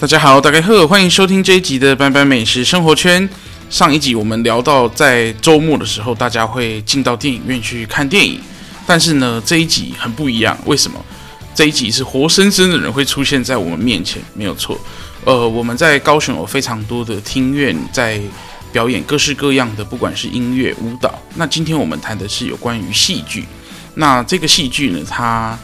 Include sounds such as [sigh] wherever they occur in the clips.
大家好，大家好，欢迎收听这一集的斑斑美食生活圈。上一集我们聊到，在周末的时候，大家会进到电影院去看电影。但是呢，这一集很不一样，为什么？这一集是活生生的人会出现在我们面前，没有错。呃，我们在高雄有非常多的厅院在表演各式各样的，不管是音乐、舞蹈。那今天我们谈的是有关于戏剧。那这个戏剧呢，它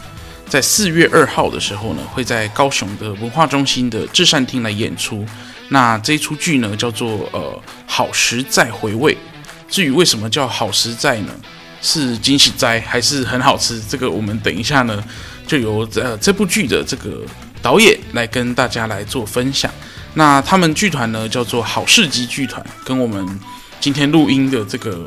在四月二号的时候呢，会在高雄的文化中心的至善厅来演出。那这一出剧呢，叫做呃好时再回味。至于为什么叫好时再呢？是惊喜哉还是很好吃？这个我们等一下呢，就由呃这部剧的这个导演来跟大家来做分享。那他们剧团呢，叫做好事集剧团，跟我们今天录音的这个。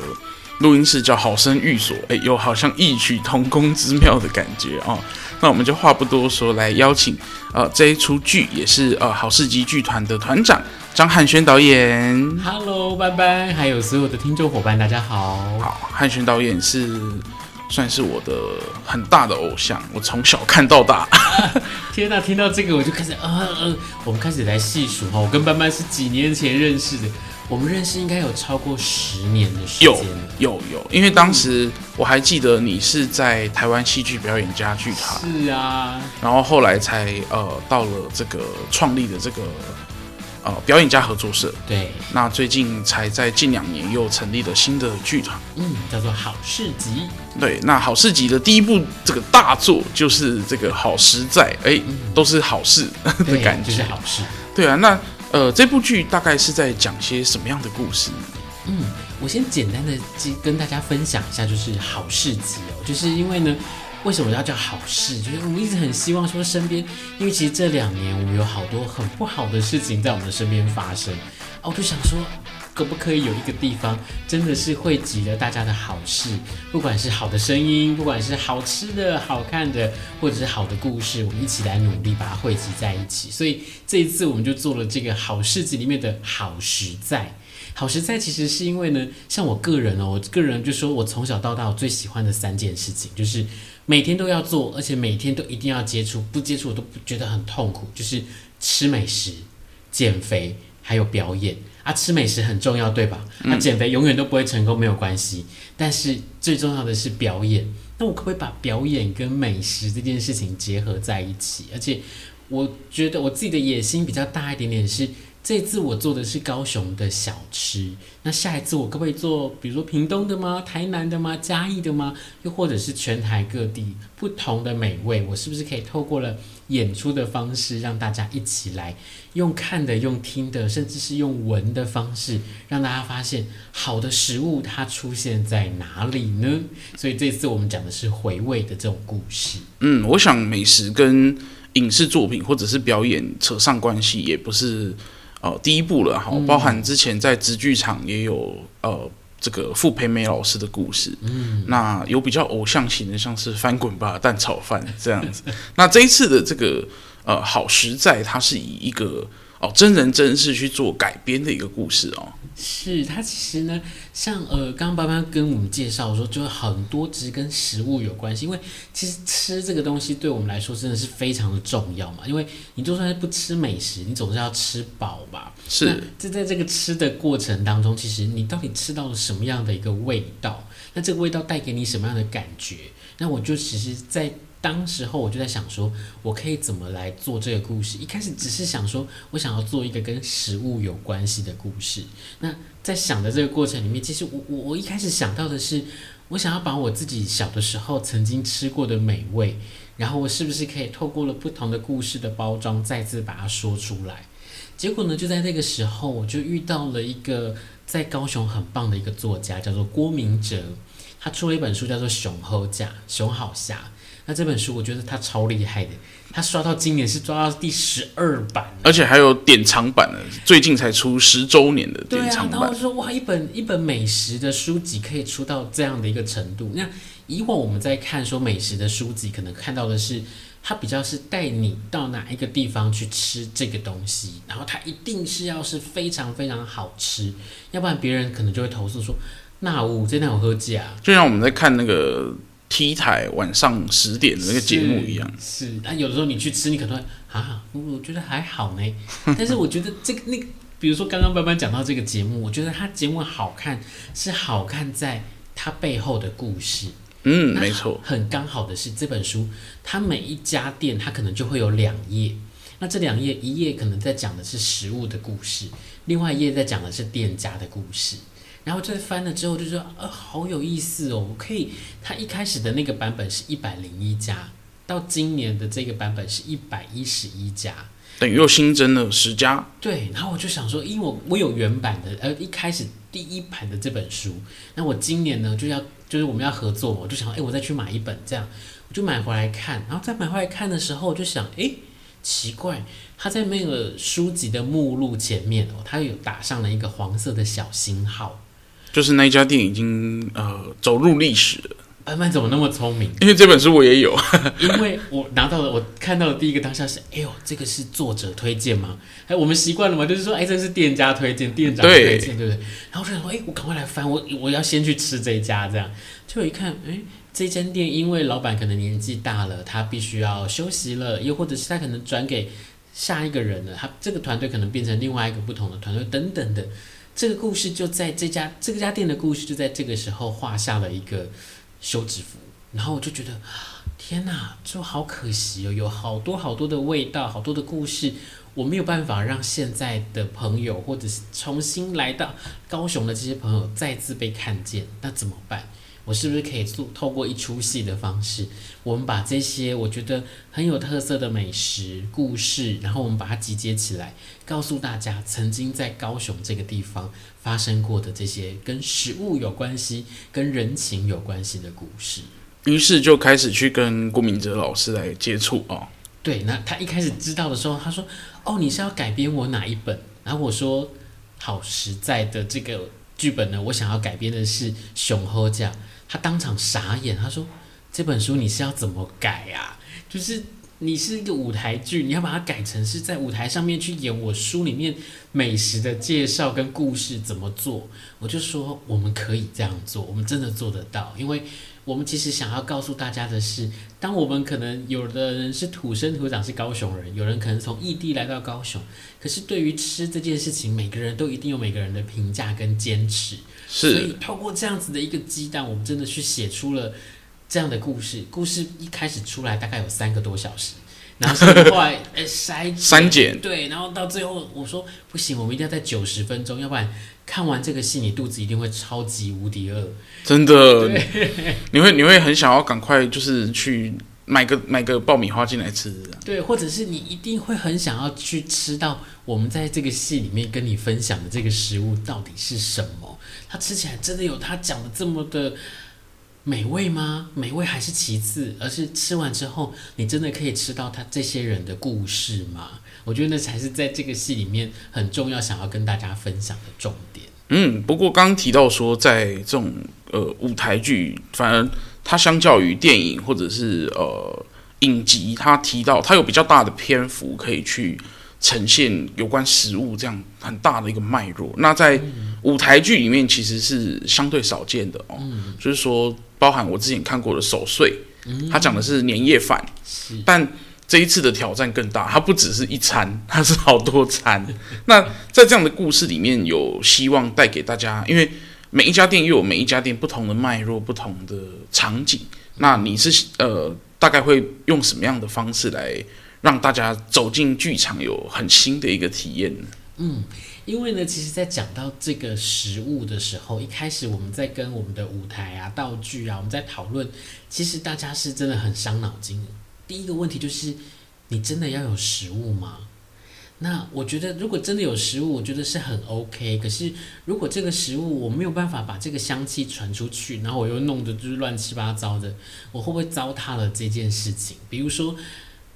录音室叫好声寓所，哎，有好像异曲同工之妙的感觉啊、那我们就话不多说，来邀请呃这一出剧也是呃好市集剧团的团长张汉轩导演。Hello，拜拜，还有所有的听众伙伴，大家好。好，汉轩导演是算是我的很大的偶像，我从小看到大。[laughs] 天哪，听到这个我就开始呃呃，我们开始来细数哈，我跟班班是几年前认识的。我们认识应该有超过十年的时间。有有有，因为当时我还记得你是在台湾戏剧表演家剧团。是啊。然后后来才呃到了这个创立的这个呃表演家合作社。对。那最近才在近两年又成立了新的剧团，嗯，叫做好市集。对，那好市集的第一部这个大作就是这个好实在，哎，都是好事 [laughs] 的感觉，就是好事。对啊，那。呃，这部剧大概是在讲些什么样的故事呢？嗯，我先简单的跟大家分享一下，就是好市集哦，就是因为呢，为什么要叫好事？就是我们一直很希望说身边，因为其实这两年我们有好多很不好的事情在我们的身边发生，啊，我就想说。可不可以有一个地方，真的是汇集了大家的好事，不管是好的声音，不管是好吃的、好看的，或者是好的故事，我们一起来努力把它汇集在一起。所以这一次我们就做了这个好事集里面的好实在。好实在其实是因为呢，像我个人哦，我个人就说我从小到大我最喜欢的三件事情，就是每天都要做，而且每天都一定要接触，不接触我都觉得很痛苦，就是吃美食、减肥还有表演。啊，吃美食很重要，对吧？那、啊、减肥永远都不会成功，没有关系。但是最重要的是表演。那我可不可以把表演跟美食这件事情结合在一起？而且我觉得我自己的野心比较大一点点是。这次我做的是高雄的小吃，那下一次我可不可以做，比如说屏东的吗？台南的吗？嘉义的吗？又或者是全台各地不同的美味，我是不是可以透过了演出的方式，让大家一起来用看的、用听的，甚至是用闻的方式，让大家发现好的食物它出现在哪里呢？所以这次我们讲的是回味的这种故事。嗯，我想美食跟影视作品或者是表演扯上关系，也不是。哦，第一部了哈，包含之前在直剧场也有呃这个傅培梅老师的故事，嗯，那有比较偶像型的，像是翻滚吧蛋炒饭这样子。那这一次的这个呃好实在，它是以一个。哦，真人真事去做改编的一个故事哦。是，它其实呢，像呃，刚刚爸爸跟我们介绍说，就很多只跟食物有关系，因为其实吃这个东西对我们来说真的是非常的重要嘛。因为你就算是不吃美食，你总是要吃饱吧？是。这在这个吃的过程当中，其实你到底吃到了什么样的一个味道？那这个味道带给你什么样的感觉？那我就其实，在。当时候我就在想说，我可以怎么来做这个故事？一开始只是想说，我想要做一个跟食物有关系的故事。那在想的这个过程里面，其实我我我一开始想到的是，我想要把我自己小的时候曾经吃过的美味，然后我是不是可以透过了不同的故事的包装，再次把它说出来？结果呢，就在那个时候，我就遇到了一个在高雄很棒的一个作家，叫做郭明哲，他出了一本书，叫做《熊好呷，熊好侠》。那这本书我觉得他超厉害的，他刷到今年是刷到第十二版，而且还有典藏版的，最近才出十周年的典藏版。对啊，然后我说哇，一本一本美食的书籍可以出到这样的一个程度，那以往我们在看说美食的书籍，可能看到的是它比较是带你到哪一个地方去吃这个东西，然后它一定是要是非常非常好吃，要不然别人可能就会投诉说，那我真的有喝假。就像我们在看那个 T 台晚上十点的那个节目一样。是，是，那有的时候你去吃，你可能会啊，我觉得还好呢。[laughs] 但是我觉得这个那个，比如说刚刚班班讲到这个节目，我觉得它节目好看是好看在它背后的故事。嗯，没错。很刚好的是这本书，它每一家店它可能就会有两页，那这两页一页可能在讲的是食物的故事，另外一页在讲的是店家的故事。然后这翻了之后就说，呃，好有意思哦，我可以。它一开始的那个版本是一百零一家，到今年的这个版本是一百一十一家，等于又新增了十家。对，然后我就想说，因为我我有原版的，呃，一开始第一版的这本书，那我今年呢就要就是我们要合作，我就想，哎，我再去买一本这样，我就买回来看，然后再买回来看的时候，我就想，哎，奇怪，它在那个书籍的目录前面哦，它有打上了一个黄色的小星号。就是那一家店已经呃走入历史了。班班怎么那么聪明？因为这本书我也有。[laughs] [laughs] 因为我拿到了，我看到的第一个当下是，哎呦，这个是作者推荐吗？哎，我们习惯了嘛，就是说，哎，这是店家推荐，店长推荐，对不对？然后我就想说，哎，我赶快来翻，我我要先去吃这一家，这样。就一看，哎，这间店因为老板可能年纪大了，他必须要休息了，又或者是他可能转给下一个人了，他这个团队可能变成另外一个不同的团队，等等的。这个故事就在这家这个家店的故事就在这个时候画下了一个休止符，然后我就觉得天呐，就好可惜哦，有好多好多的味道，好多的故事，我没有办法让现在的朋友或者是重新来到高雄的这些朋友再次被看见，那怎么办？我是不是可以做透过一出戏的方式，我们把这些我觉得很有特色的美食故事，然后我们把它集结起来，告诉大家曾经在高雄这个地方发生过的这些跟食物有关系、跟人情有关系的故事。于是就开始去跟郭明哲老师来接触哦。对，那他一开始知道的时候，他说：“哦，你是要改编我哪一本？”然后我说：“好实在的这个剧本呢，我想要改编的是《熊猴酱》。”他当场傻眼，他说：“这本书你是要怎么改啊？就是你是一个舞台剧，你要把它改成是在舞台上面去演我书里面美食的介绍跟故事怎么做？”我就说：“我们可以这样做，我们真的做得到，因为我们其实想要告诉大家的是，当我们可能有的人是土生土长是高雄人，有人可能从异地来到高雄，可是对于吃这件事情，每个人都一定有每个人的评价跟坚持。”是，所以透过这样子的一个鸡蛋，我们真的去写出了这样的故事。故事一开始出来大概有三个多小时，然后是后来诶 [laughs] 筛删减，对，然后到最后我说不行，我们一定要在九十分钟，要不然看完这个戏你肚子一定会超级无敌饿。真的，你会你会很想要赶快就是去。买个买个爆米花进来吃，啊对，或者是你一定会很想要去吃到我们在这个戏里面跟你分享的这个食物到底是什么？它吃起来真的有它讲的这么的美味吗？美味还是其次，而是吃完之后你真的可以吃到它这些人的故事吗？我觉得那才是在这个戏里面很重要，想要跟大家分享的重点。嗯，不过刚刚提到说，在这种呃舞台剧，反而。它相较于电影或者是呃影集，它提到它有比较大的篇幅可以去呈现有关食物这样很大的一个脉络。那在舞台剧里面其实是相对少见的哦，嗯、就是说包含我之前看过的《守岁》，它讲的是年夜饭，嗯、但这一次的挑战更大，它不只是一餐，[laughs] 它是好多餐。那在这样的故事里面有希望带给大家，因为。每一家店又有每一家店不同的脉络、不同的场景。那你是呃，大概会用什么样的方式来让大家走进剧场有很新的一个体验呢？嗯，因为呢，其实，在讲到这个食物的时候，一开始我们在跟我们的舞台啊、道具啊，我们在讨论，其实大家是真的很伤脑筋。第一个问题就是，你真的要有食物吗？那我觉得，如果真的有食物，我觉得是很 OK。可是，如果这个食物我没有办法把这个香气传出去，然后我又弄得就是乱七八糟的，我会不会糟蹋了这件事情？比如说，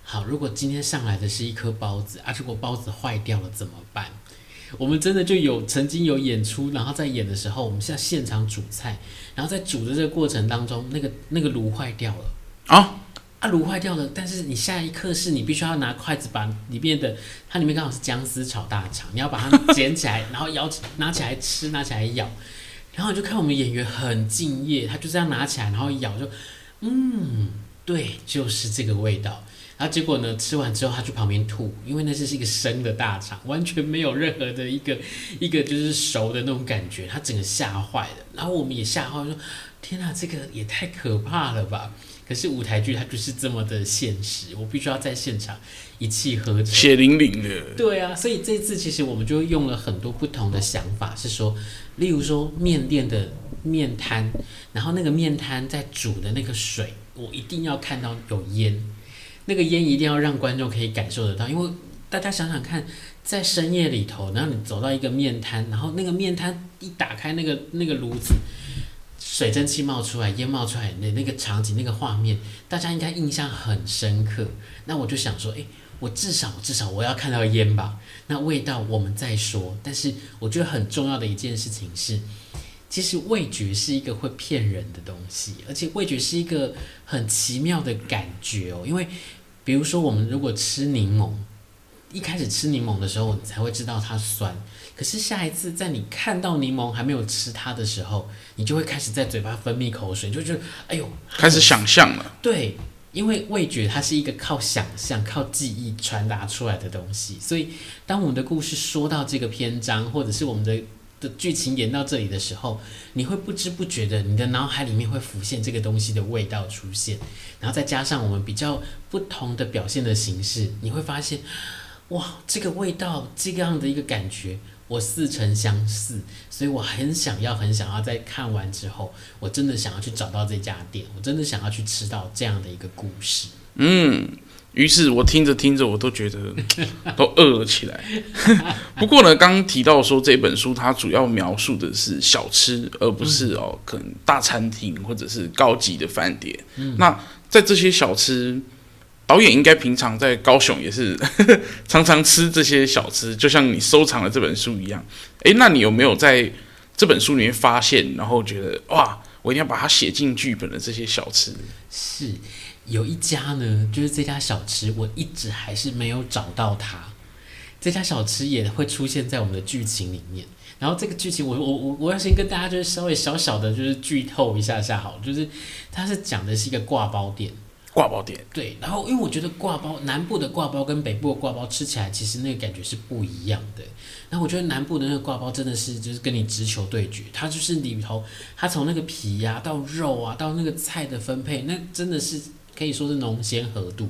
好，如果今天上来的是一颗包子，啊，如果包子坏掉了怎么办？我们真的就有曾经有演出，然后在演的时候，我们是在现场煮菜，然后在煮的这个过程当中，那个那个炉坏掉了啊啊，炉坏掉了，但是你下一刻是你必须要拿筷子把里面的，它里面刚好是姜丝炒大肠，你要把它捡起来，然后咬起拿起来吃，拿起来咬，然后你就看我们演员很敬业，他就这样拿起来，然后咬就，嗯，对，就是这个味道。然后结果呢？吃完之后，他去旁边吐，因为那是是一个生的大肠，完全没有任何的一个 [laughs] 一个就是熟的那种感觉，他整个吓坏了。然后我们也吓坏，说：“天哪，这个也太可怕了吧！”可是舞台剧它就是这么的现实，我必须要在现场一气呵成，血淋淋的。对啊，所以这次其实我们就用了很多不同的想法，是说，例如说面店的面摊，然后那个面摊在煮的那个水，我一定要看到有烟。那个烟一定要让观众可以感受得到，因为大家想想看，在深夜里头，然后你走到一个面摊，然后那个面摊一打开那个那个炉子，水蒸气冒出来，烟冒出来那那个场景、那个画面，大家应该印象很深刻。那我就想说，诶，我至少至少我要看到烟吧。那味道我们再说，但是我觉得很重要的一件事情是。其实味觉是一个会骗人的东西，而且味觉是一个很奇妙的感觉哦。因为，比如说我们如果吃柠檬，一开始吃柠檬的时候，你才会知道它酸。可是下一次在你看到柠檬还没有吃它的时候，你就会开始在嘴巴分泌口水，就觉得哎呦，开始想象了。对，因为味觉它是一个靠想象、靠记忆传达出来的东西，所以当我们的故事说到这个篇章，或者是我们的。的剧情演到这里的时候，你会不知不觉的，你的脑海里面会浮现这个东西的味道出现，然后再加上我们比较不同的表现的形式，你会发现，哇，这个味道这个样的一个感觉，我似曾相识，所以我很想要，很想要在看完之后，我真的想要去找到这家店，我真的想要去吃到这样的一个故事。嗯。于是我听着听着，我都觉得 [laughs] 都饿了起来。[laughs] 不过呢，刚刚提到说这本书它主要描述的是小吃，而不是哦可能大餐厅或者是高级的饭店。嗯、那在这些小吃，导演应该平常在高雄也是呵 [laughs] 呵常常吃这些小吃，就像你收藏了这本书一样。诶，那你有没有在这本书里面发现，然后觉得哇，我一定要把它写进剧本的这些小吃？是。有一家呢，就是这家小吃，我一直还是没有找到它。这家小吃也会出现在我们的剧情里面。然后这个剧情我，我我我要先跟大家就是稍微小小的就是剧透一下下好，就是它是讲的是一个挂包店。刈包店。对。然后因为我觉得挂包南部的挂包跟北部的挂包吃起来其实那个感觉是不一样的。然后我觉得南部的那个挂包真的是就是跟你直球对决，它就是里头它从那个皮呀、啊、到肉啊到那个菜的分配，那真的是。可以说是浓鲜合度，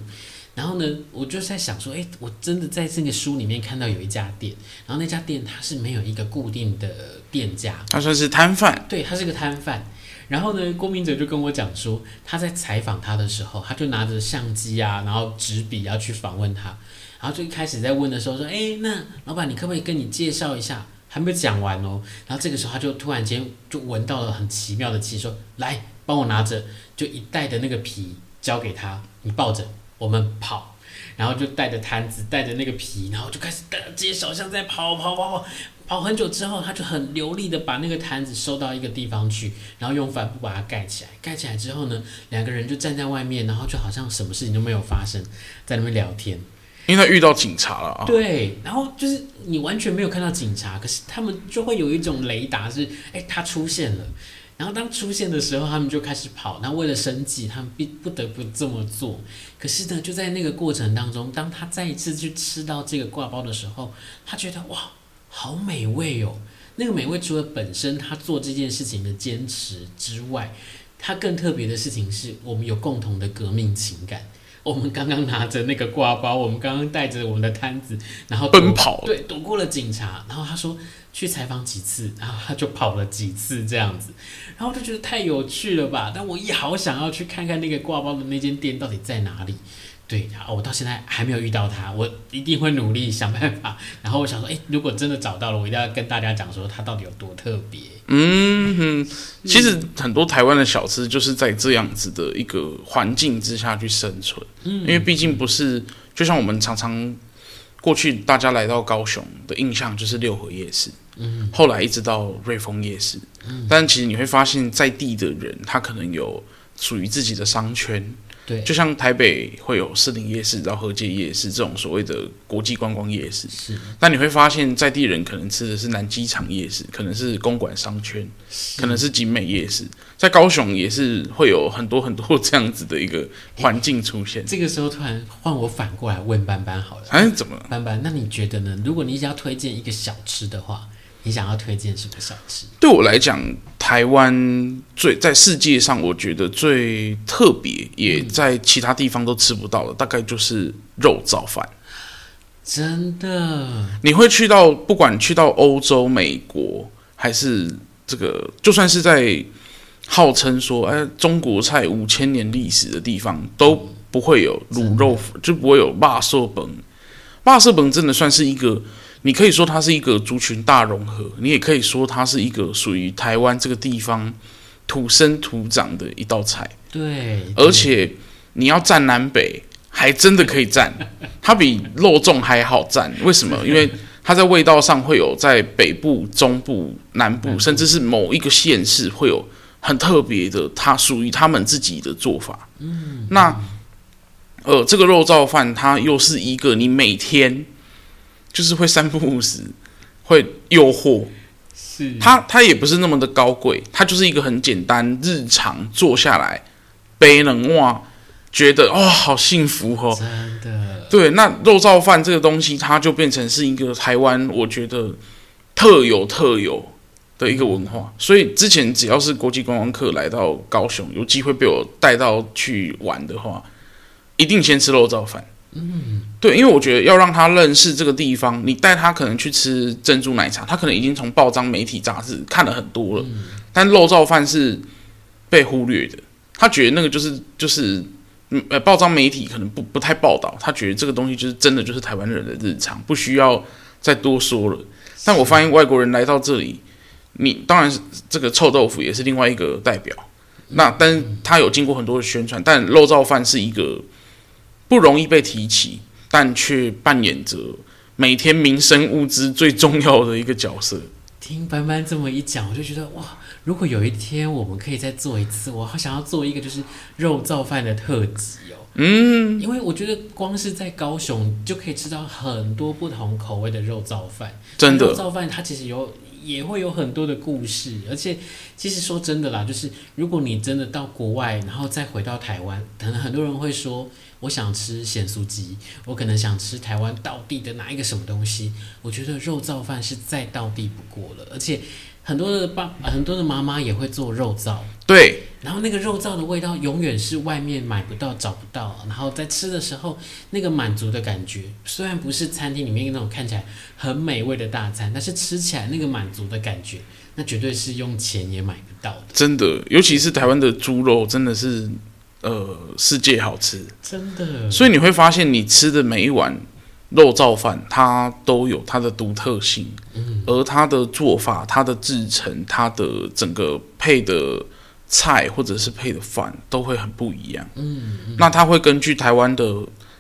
然后呢，我就在想说，诶，我真的在这个书里面看到有一家店，然后那家店它是没有一个固定的店家，他算是摊贩，对，他是个摊贩。然后呢，郭明哲就跟我讲说，他在采访他的时候，他就拿着相机啊，然后纸笔要去访问他，然后就一开始在问的时候说，诶，那老板，你可不可以跟你介绍一下？还没讲完哦，然后这个时候他就突然间就闻到了很奇妙的气，说，来帮我拿着，就一袋的那个皮。交给他，你抱着，我们跑，然后就带着摊子，带着那个皮，然后就开始大街小巷在跑跑跑跑，跑很久之后，他就很流利的把那个坛子收到一个地方去，然后用帆布把它盖起来。盖起来之后呢，两个人就站在外面，然后就好像什么事情都没有发生，在那边聊天。因为他遇到警察了啊。对，然后就是你完全没有看到警察，可是他们就会有一种雷达是，哎，他出现了。然后当出现的时候，他们就开始跑。那为了生计，他们必不得不这么做。可是呢，就在那个过程当中，当他再一次去吃到这个挂包的时候，他觉得哇，好美味哦！那个美味除了本身他做这件事情的坚持之外，他更特别的事情是我们有共同的革命情感。我们刚刚拿着那个挂包，我们刚刚带着我们的摊子，然后 [laughs] 奔跑，对，躲过了警察。然后他说去采访几次，然后他就跑了几次这样子，然后我就觉得太有趣了吧。但我也好想要去看看那个挂包的那间店到底在哪里。对，然后我到现在还没有遇到他，我一定会努力想办法。然后我想说，哎，如果真的找到了，我一定要跟大家讲说他到底有多特别。嗯哼，其实很多台湾的小吃就是在这样子的一个环境之下去生存。嗯，因为毕竟不是，就像我们常常过去大家来到高雄的印象就是六合夜市，嗯，后来一直到瑞丰夜市，嗯，但其实你会发现在地的人他可能有属于自己的商圈。对，就像台北会有士林夜市、然后和街夜市这种所谓的国际观光夜市，是。但你会发现在地人可能吃的是南机场夜市，可能是公馆商圈，可能是景美夜市。在高雄也是会有很多很多这样子的一个环境出现。这个时候突然换我反过来问班班好了，哎，怎么了？班班，那你觉得呢？如果你想要推荐一个小吃的话？你想要推荐什么小吃？对我来讲，台湾最在世界上，我觉得最特别，也在其他地方都吃不到的，大概就是肉燥饭。真的？你会去到，不管去到欧洲、美国，还是这个，就算是在号称说，哎，中国菜五千年历史的地方，都不会有卤肉，就不会有肉燥饭。肉燥饭真的算是一个。你可以说它是一个族群大融合，你也可以说它是一个属于台湾这个地方土生土长的一道菜。对，而且你要占南北，还真的可以占，它比肉粽还好占。为什么？因为它在味道上会有在北部、中部、南部，甚至是某一个县市会有很特别的，它属于他们自己的做法。嗯，那呃，这个肉燥饭它又是一个你每天。就是会三不五时，会诱惑，是。它它也不是那么的高贵，它就是一个很简单，日常坐下来，背冷哇，觉得哦好幸福哦，真的，对，那肉燥饭这个东西，它就变成是一个台湾，我觉得特有特有的一个文化，所以之前只要是国际观光客来到高雄，有机会被我带到去玩的话，一定先吃肉燥饭。嗯，对，因为我觉得要让他认识这个地方，你带他可能去吃珍珠奶茶，他可能已经从报章、媒体、杂志看了很多了，嗯、但肉燥饭是被忽略的。他觉得那个就是就是，呃，报章媒体可能不不太报道，他觉得这个东西就是真的就是台湾人的日常，不需要再多说了。但我发现外国人来到这里，你当然是这个臭豆腐也是另外一个代表，那但是他有经过很多的宣传，但肉燥饭是一个。不容易被提起，但却扮演着每天民生物资最重要的一个角色。听班班这么一讲，我就觉得哇，如果有一天我们可以再做一次，我好想要做一个就是肉燥饭的特辑哦。嗯，因为我觉得光是在高雄就可以吃到很多不同口味的肉燥饭。真的，肉燥饭它其实有也会有很多的故事，而且其实说真的啦，就是如果你真的到国外，然后再回到台湾，可能很多人会说。我想吃咸酥鸡，我可能想吃台湾到地的哪一个什么东西？我觉得肉燥饭是再到地不过了，而且很多的爸、很多的妈妈也会做肉燥，对。然后那个肉燥的味道永远是外面买不到、找不到，然后在吃的时候那个满足的感觉，虽然不是餐厅里面那种看起来很美味的大餐，但是吃起来那个满足的感觉，那绝对是用钱也买不到的。真的，尤其是台湾的猪肉，真的是。呃，世界好吃，真的。所以你会发现，你吃的每一碗肉燥饭，它都有它的独特性，嗯，而它的做法、它的制成、它的整个配的菜或者是配的饭，都会很不一样，嗯，嗯。那它会根据台湾的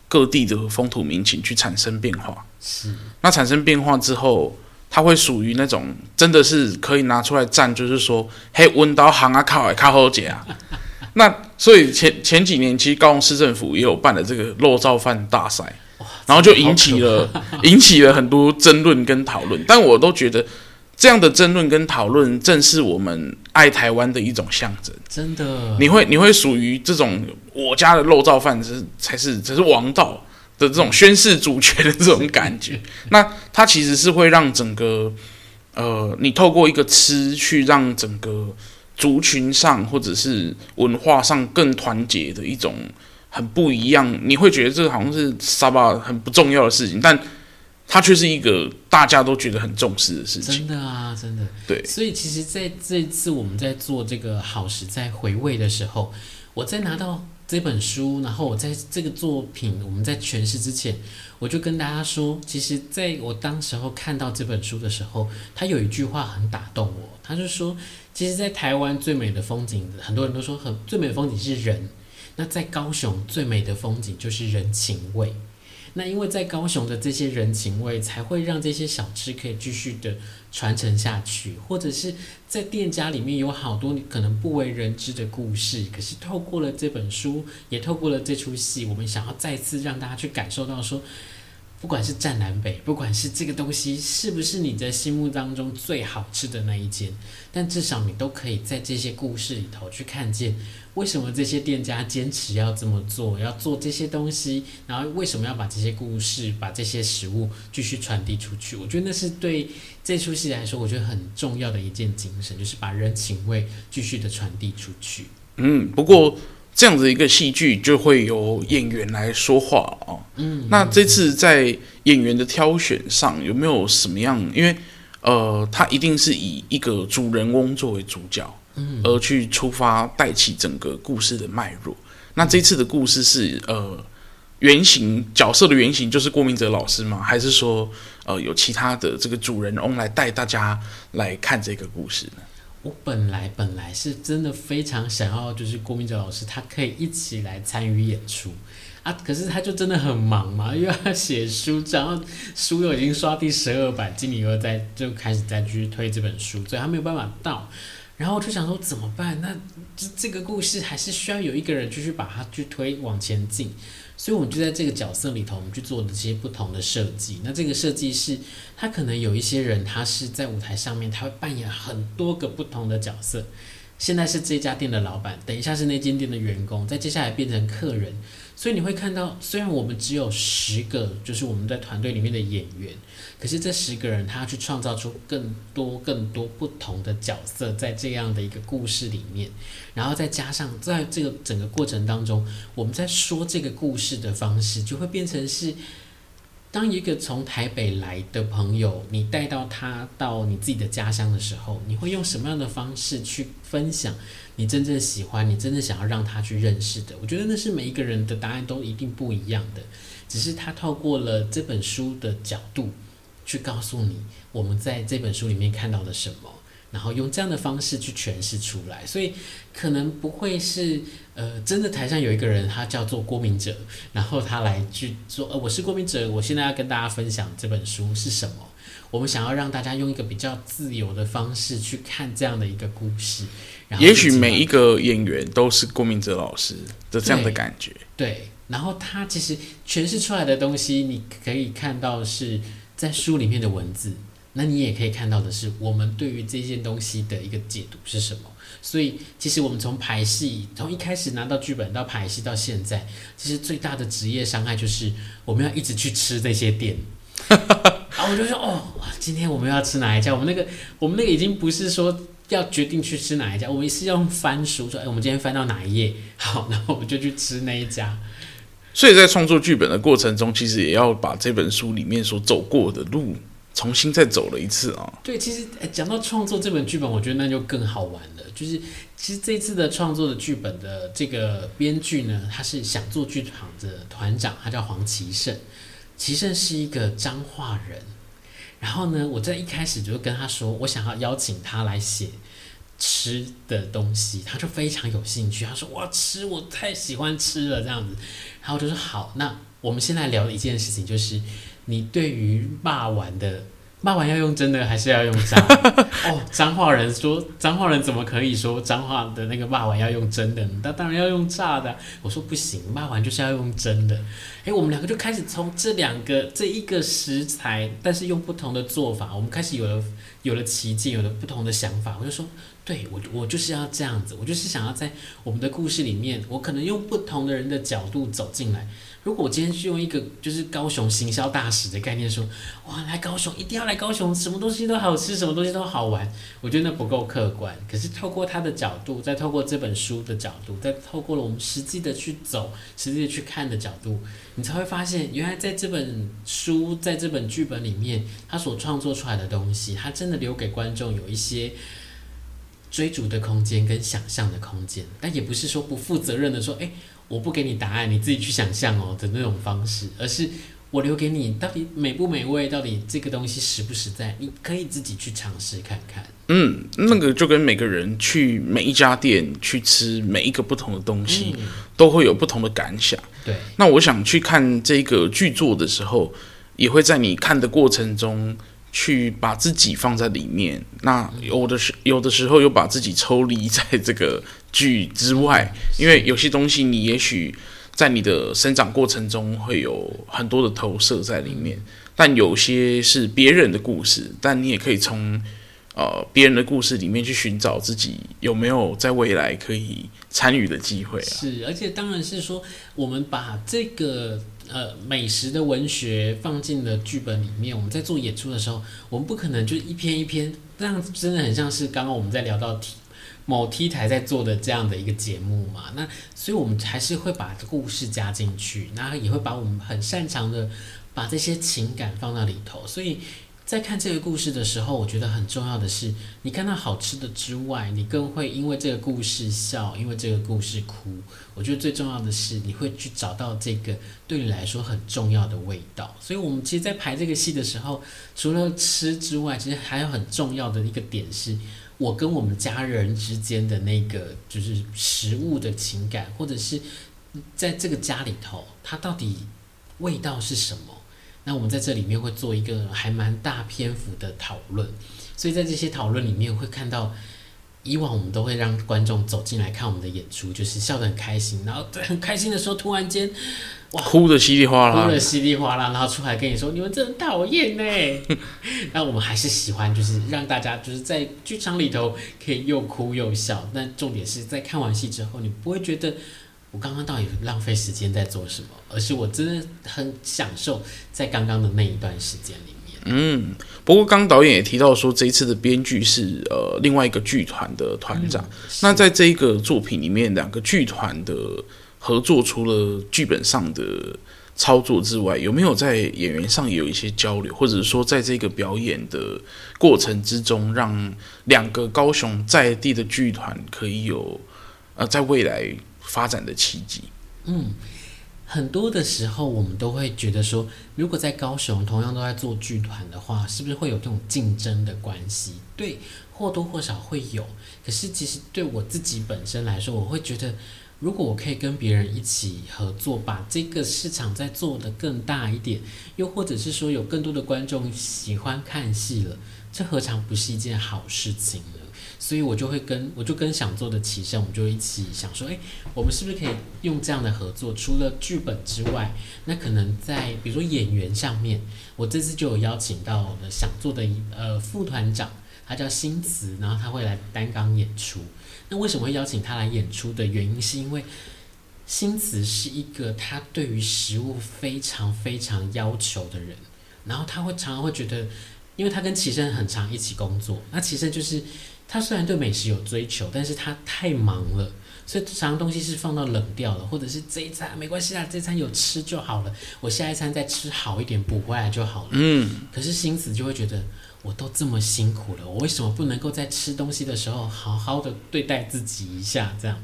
各地的风土民情去产生变化，是。那产生变化之后，它会属于那种真的是可以拿出来赞，就是说，嘿，温刀行啊，靠，靠好姐啊。[laughs] 那所以前前几年，其实高雄市政府也有办了这个肉燥饭大赛，然后就引起了 [laughs] 引起了很多争论跟讨论。但我都觉得这样的争论跟讨论，正是我们爱台湾的一种象征。真的，你会你会属于这种我家的肉燥饭是才是才是王道的这种宣示主权的这种感觉。[laughs] 那它其实是会让整个呃，你透过一个吃去让整个。族群上或者是文化上更团结的一种很不一样，你会觉得这个好像是沙巴很不重要的事情，但它却是一个大家都觉得很重视的事情。真的啊，真的。对，所以其实在这次我们在做这个好时在回味的时候，我在拿到这本书，然后我在这个作品我们在诠释之前，我就跟大家说，其实在我当时候看到这本书的时候，他有一句话很打动我，他就说。其实，在台湾最美的风景，很多人都说很最美的风景是人。那在高雄最美的风景就是人情味。那因为在高雄的这些人情味，才会让这些小吃可以继续的传承下去，或者是在店家里面有好多你可能不为人知的故事，可是透过了这本书，也透过了这出戏，我们想要再次让大家去感受到说。不管是站南北，不管是这个东西是不是你在心目当中最好吃的那一间，但至少你都可以在这些故事里头去看见，为什么这些店家坚持要这么做，要做这些东西，然后为什么要把这些故事、把这些食物继续传递出去？我觉得那是对这出戏来说，我觉得很重要的一件精神，就是把人情味继续的传递出去。嗯，不过。这样子一个戏剧就会由演员来说话哦。嗯，那这次在演员的挑选上有没有什么样？因为呃，他一定是以一个主人翁作为主角，嗯，而去出发带起整个故事的脉络。那这次的故事是呃，原型角色的原型就是郭明哲老师吗？还是说呃，有其他的这个主人翁来带大家来看这个故事呢？我本来本来是真的非常想要，就是郭明哲老师他可以一起来参与演出啊，可是他就真的很忙嘛，[laughs] 又要写书，然后书又已经刷第十二版，经理又在就开始再去推这本书，所以他没有办法到。然后我就想说怎么办？那这这个故事还是需要有一个人继续把它去推往前进。所以，我们就在这个角色里头，我们去做的这些不同的设计。那这个设计是，他可能有一些人，他是在舞台上面，他会扮演很多个不同的角色。现在是这家店的老板，等一下是那间店的员工，再接下来变成客人。所以你会看到，虽然我们只有十个，就是我们在团队里面的演员，可是这十个人他要去创造出更多更多不同的角色，在这样的一个故事里面，然后再加上在这个整个过程当中，我们在说这个故事的方式，就会变成是。当一个从台北来的朋友，你带到他到你自己的家乡的时候，你会用什么样的方式去分享你真正喜欢、你真正想要让他去认识的？我觉得那是每一个人的答案都一定不一样的，只是他透过了这本书的角度去告诉你，我们在这本书里面看到了什么。然后用这样的方式去诠释出来，所以可能不会是呃，真的台上有一个人，他叫做郭明哲，然后他来去说，呃，我是郭明哲，我现在要跟大家分享这本书是什么。我们想要让大家用一个比较自由的方式去看这样的一个故事。然后也许每一个演员都是郭明哲老师的这样的感觉。对，对，然后他其实诠释出来的东西，你可以看到是在书里面的文字。那你也可以看到的是，我们对于这件东西的一个解读是什么。所以，其实我们从排戏，从一开始拿到剧本到排戏到现在，其实最大的职业伤害就是我们要一直去吃这些店。[laughs] 然后我就说，哦，今天我们要吃哪一家？我们那个，我们那个已经不是说要决定去吃哪一家，我们是要翻书说，哎，我们今天翻到哪一页？好，然后我们就去吃那一家。所以在创作剧本的过程中，其实也要把这本书里面所走过的路。重新再走了一次啊！对，其实讲到创作这本剧本，我觉得那就更好玩了。就是其实这次的创作的剧本的这个编剧呢，他是想做剧场的团长，他叫黄奇胜。奇胜是一个彰化人，然后呢，我在一开始就跟他说，我想要邀请他来写吃的东西，他就非常有兴趣。他说：“哇，吃，我太喜欢吃了，这样子。”然后就说：“好，那我们现在聊的一件事情就是。”你对于骂完的骂完要用真的还是要用炸？[laughs] 哦，彰化人说彰化人怎么可以说彰化的那个骂完要用真的？那当然要用炸的。我说不行，骂完就是要用真的。诶，我们两个就开始从这两个这一个食材，但是用不同的做法，我们开始有了有了奇迹，有了不同的想法。我就说，对，我我就是要这样子，我就是想要在我们的故事里面，我可能用不同的人的角度走进来。如果我今天是用一个就是高雄行销大使的概念说，哇，来高雄一定要来高雄，什么东西都好吃，什么东西都好玩，我觉得那不够客观。可是透过他的角度，再透过这本书的角度，再透过了我们实际的去走、实际的去看的角度，你才会发现，原来在这本书、在这本剧本里面，他所创作出来的东西，他真的留给观众有一些追逐的空间跟想象的空间，但也不是说不负责任的说，诶。我不给你答案，你自己去想象哦的那种方式，而是我留给你，到底美不美味？到底这个东西实不实在？你可以自己去尝试看看。嗯，那个就跟每个人去每一家店去吃每一个不同的东西，嗯、都会有不同的感想。对，那我想去看这个剧作的时候，也会在你看的过程中去把自己放在里面。那有的时有的时候又把自己抽离在这个剧之外，因为有些东西你也许。在你的生长过程中会有很多的投射在里面，但有些是别人的故事，但你也可以从呃别人的故事里面去寻找自己有没有在未来可以参与的机会啊。是，而且当然是说，我们把这个呃美食的文学放进了剧本里面，我们在做演出的时候，我们不可能就一篇一篇，这样真的很像是刚刚我们在聊到题。某 T 台在做的这样的一个节目嘛，那所以我们还是会把故事加进去，那也会把我们很擅长的把这些情感放到里头。所以在看这个故事的时候，我觉得很重要的是，你看到好吃的之外，你更会因为这个故事笑，因为这个故事哭。我觉得最重要的是，你会去找到这个对你来说很重要的味道。所以我们其实，在排这个戏的时候，除了吃之外，其实还有很重要的一个点是。我跟我们家人之间的那个就是食物的情感，或者是在这个家里头，它到底味道是什么？那我们在这里面会做一个还蛮大篇幅的讨论，所以在这些讨论里面会看到，以往我们都会让观众走进来看我们的演出，就是笑得很开心，然后在 [laughs] 很开心的时候，突然间。哇，哭的稀里哗啦，哭的稀里哗啦，然后出来跟你说，你们真讨厌呢。[laughs] 那我们还是喜欢，就是让大家就是在剧场里头可以又哭又笑。但重点是在看完戏之后，你不会觉得我刚刚到底浪费时间在做什么，而是我真的很享受在刚刚的那一段时间里面。嗯，不过刚导演也提到说，这一次的编剧是呃另外一个剧团的团长。嗯、那在这一个作品里面，两个剧团的。合作除了剧本上的操作之外，有没有在演员上有一些交流，或者说在这个表演的过程之中，让两个高雄在地的剧团可以有呃在未来发展的契机？嗯，很多的时候我们都会觉得说，如果在高雄同样都在做剧团的话，是不是会有这种竞争的关系？对，或多或少会有。可是其实对我自己本身来说，我会觉得。如果我可以跟别人一起合作，把这个市场再做得更大一点，又或者是说有更多的观众喜欢看戏了，这何尝不是一件好事情呢？所以我就会跟我就跟想做的棋圣，我们就一起想说，诶，我们是不是可以用这样的合作？除了剧本之外，那可能在比如说演员上面，我这次就有邀请到我的想做的呃副团长，他叫新慈，然后他会来担纲演出。那为什么会邀请他来演出的原因，是因为新子是一个他对于食物非常非常要求的人，然后他会常常会觉得，因为他跟齐生很常一起工作，那齐生就是他虽然对美食有追求，但是他太忙了，所以常常东西是放到冷掉了，或者是这一餐没关系啊，这一餐有吃就好了，我下一餐再吃好一点补回来就好了。嗯，可是新子就会觉得。我都这么辛苦了，我为什么不能够在吃东西的时候好好的对待自己一下？这样，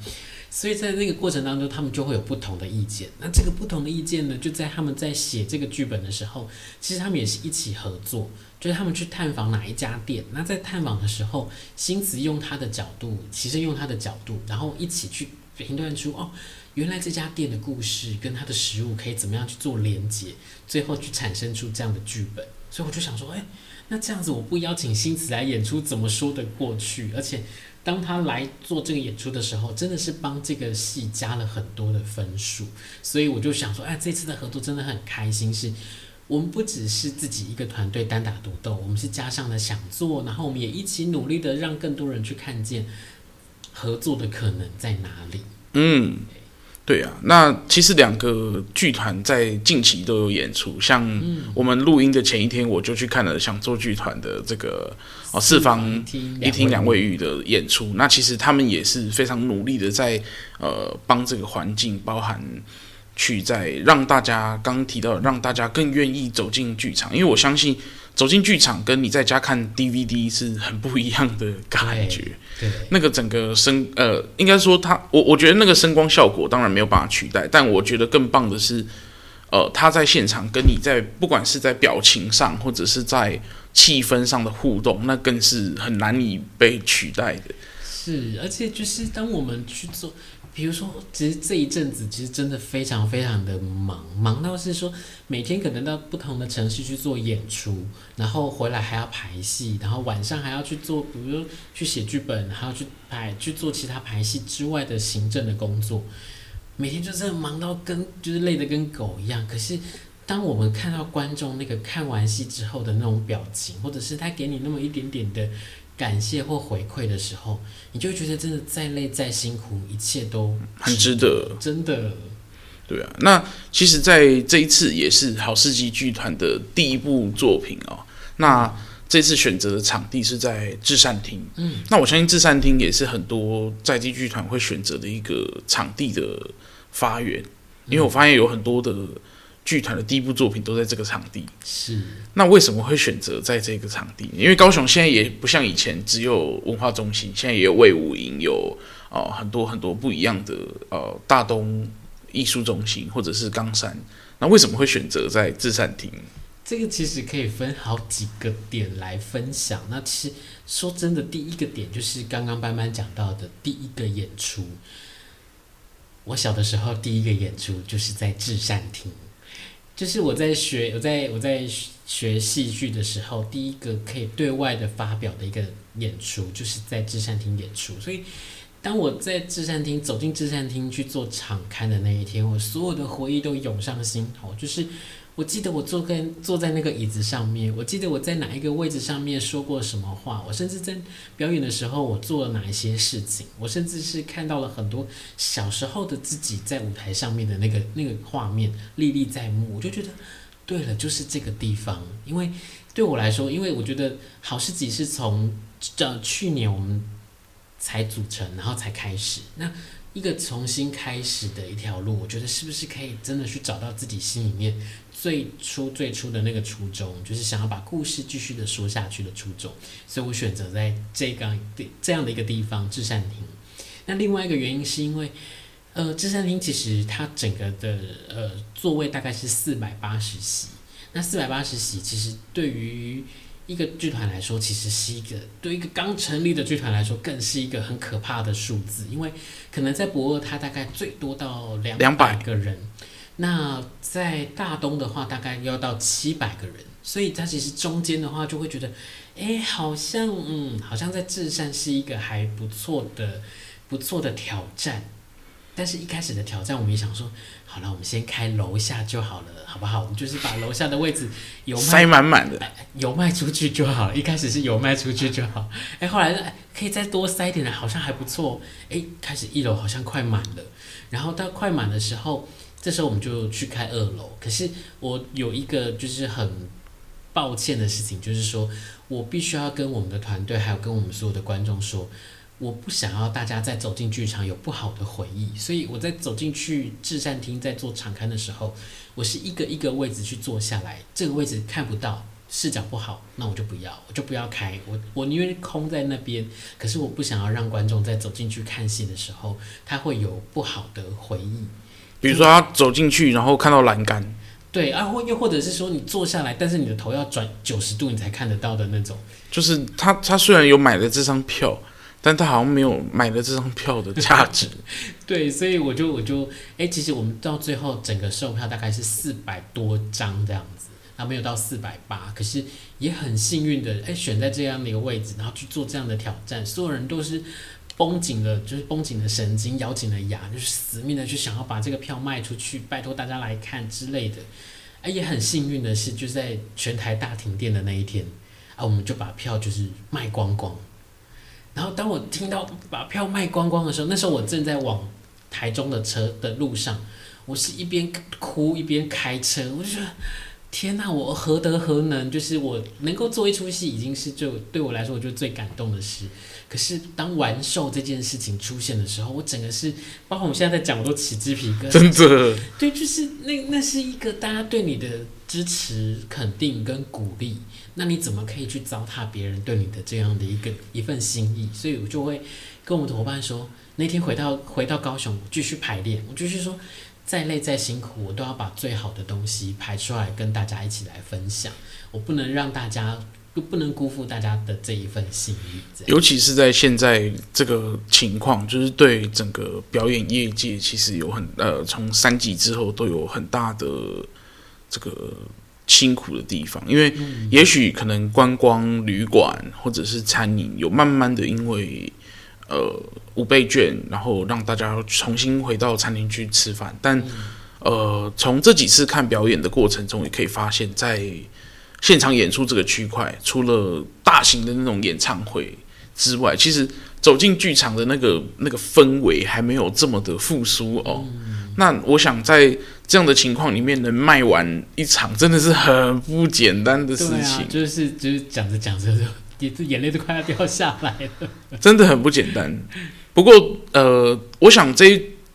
所以在那个过程当中，他们就会有不同的意见。那这个不同的意见呢，就在他们在写这个剧本的时候，其实他们也是一起合作，就是他们去探访哪一家店。那在探访的时候，新子用他的角度，其实用他的角度，然后一起去评断出哦，原来这家店的故事跟他的食物可以怎么样去做连接，最后去产生出这样的剧本。所以我就想说，哎。那这样子，我不邀请星慈来演出，怎么说得过去？而且，当他来做这个演出的时候，真的是帮这个戏加了很多的分数。所以我就想说，哎，这次的合作真的很开心，是我们不只是自己一个团队单打独斗，我们是加上了想做，然后我们也一起努力的让更多人去看见合作的可能在哪里。嗯。对啊，那其实两个剧团在近期都有演出，像我们录音的前一天，我就去看了想做剧团的这个哦四方一厅两卫浴的演出。那其实他们也是非常努力的在呃帮这个环境，包含去在让大家刚提到让大家更愿意走进剧场，因为我相信。走进剧场跟你在家看 DVD 是很不一样的感觉。对，对那个整个声呃，应该说它，我我觉得那个声光效果当然没有办法取代，但我觉得更棒的是，呃，他在现场跟你在不管是在表情上或者是在气氛上的互动，那更是很难以被取代的。是，而且就是当我们去做。比如说，其实这一阵子其实真的非常非常的忙，忙到是说每天可能到不同的城市去做演出，然后回来还要排戏，然后晚上还要去做，比如说去写剧本，还要去排去做其他排戏之外的行政的工作，每天就真的忙到跟就是累得跟狗一样。可是当我们看到观众那个看完戏之后的那种表情，或者是他给你那么一点点的。感谢或回馈的时候，你就觉得真的再累再辛苦，一切都很值得，真的。对啊，那其实，在这一次也是好世纪剧团的第一部作品哦。那这次选择的场地是在至善厅，嗯，那我相信至善厅也是很多在地剧团会选择的一个场地的发源，因为我发现有很多的。剧团的第一部作品都在这个场地，是。那为什么会选择在这个场地？因为高雄现在也不像以前只有文化中心，现在也有魏武营，有呃很多很多不一样的呃大东艺术中心或者是冈山。那为什么会选择在至善厅？这个其实可以分好几个点来分享。那其实说真的，第一个点就是刚刚班班讲到的第一个演出。我小的时候第一个演出就是在至善厅。就是我在学，我在我在学戏剧的时候，第一个可以对外的发表的一个演出，就是在至善厅演出。所以，当我在至善厅走进至善厅去做场刊的那一天，我所有的回忆都涌上心头，就是。我记得我坐跟坐在那个椅子上面，我记得我在哪一个位置上面说过什么话，我甚至在表演的时候我做了哪一些事情，我甚至是看到了很多小时候的自己在舞台上面的那个那个画面历历在目，我就觉得对了，就是这个地方，因为对我来说，因为我觉得好事集是从这去年我们才组成，然后才开始那。一个重新开始的一条路，我觉得是不是可以真的去找到自己心里面最初最初的那个初衷，就是想要把故事继续的说下去的初衷。所以我选择在这个这样的一个地方，至善厅。那另外一个原因是因为，呃，至善厅其实它整个的呃座位大概是四百八十席。那四百八十席其实对于一个剧团来说，其实是一个对一个刚成立的剧团来说，更是一个很可怕的数字，因为可能在博二，它大概最多到两百个人，那在大东的话，大概要到七百个人，所以它其实中间的话，就会觉得，哎，好像，嗯，好像在至善是一个还不错的、不错的挑战。但是，一开始的挑战，我们也想说，好了，我们先开楼下就好了，好不好？我们就是把楼下的位置油塞满满的，油卖出去就好了。一开始是油卖出去就好，哎，后来哎可以再多塞一点的，好像还不错。哎，开始一楼好像快满了，然后到快满的时候，这时候我们就去开二楼。可是我有一个就是很抱歉的事情，就是说我必须要跟我们的团队，还有跟我们所有的观众说。我不想要大家在走进剧场有不好的回忆，所以我在走进去至善厅在做场刊的时候，我是一个一个位置去坐下来，这个位置看不到，视角不好，那我就不要，我就不要开，我我宁愿空在那边，可是我不想要让观众在走进去看戏的时候，他会有不好的回忆。比如说他走进去，然后看到栏杆，对啊，或又或者是说你坐下来，但是你的头要转九十度你才看得到的那种，就是他他虽然有买了这张票。但他好像没有买了这张票的价值，[laughs] 对，所以我就我就哎、欸，其实我们到最后整个售票大概是四百多张这样子，然后没有到四百八，可是也很幸运的哎、欸，选在这样的一个位置，然后去做这样的挑战，所有人都是绷紧了，就是绷紧了神经，咬紧了牙，就是死命的去想要把这个票卖出去，拜托大家来看之类的，哎、也很幸运的是，就在全台大停电的那一天啊，我们就把票就是卖光光。然后当我听到把票卖光光的时候，那时候我正在往台中的车的路上，我是一边哭一边开车，我就觉得天哪，我何德何能？就是我能够做一出戏，已经是就对我来说，我就最感动的事。可是当完售这件事情出现的时候，我整个是，包括我们现在在讲，我都起鸡皮疙瘩。真的，对，就是那那是一个大家对你的支持、肯定跟鼓励。那你怎么可以去糟蹋别人对你的这样的一个一份心意？所以我就会跟我们的伙伴说，那天回到回到高雄继续排练，我继续说，再累再辛苦，我都要把最好的东西排出来跟大家一起来分享。我不能让大家，不能辜负大家的这一份心意。尤其是在现在这个情况，就是对整个表演业界，其实有很呃，从三级之后都有很大的这个辛苦的地方。因为也许可能观光旅馆或者是餐饮有慢慢的因为呃。五倍券，然后让大家重新回到餐厅去吃饭。但，呃，从这几次看表演的过程中，也可以发现，在现场演出这个区块，除了大型的那种演唱会之外，其实走进剧场的那个那个氛围还没有这么的复苏哦。嗯、那我想在这样的情况里面能卖完一场，真的是很不简单的事情。啊、就是就是讲着讲着就眼眼泪都快要掉下来了，[laughs] 真的很不简单。不过，呃，我想这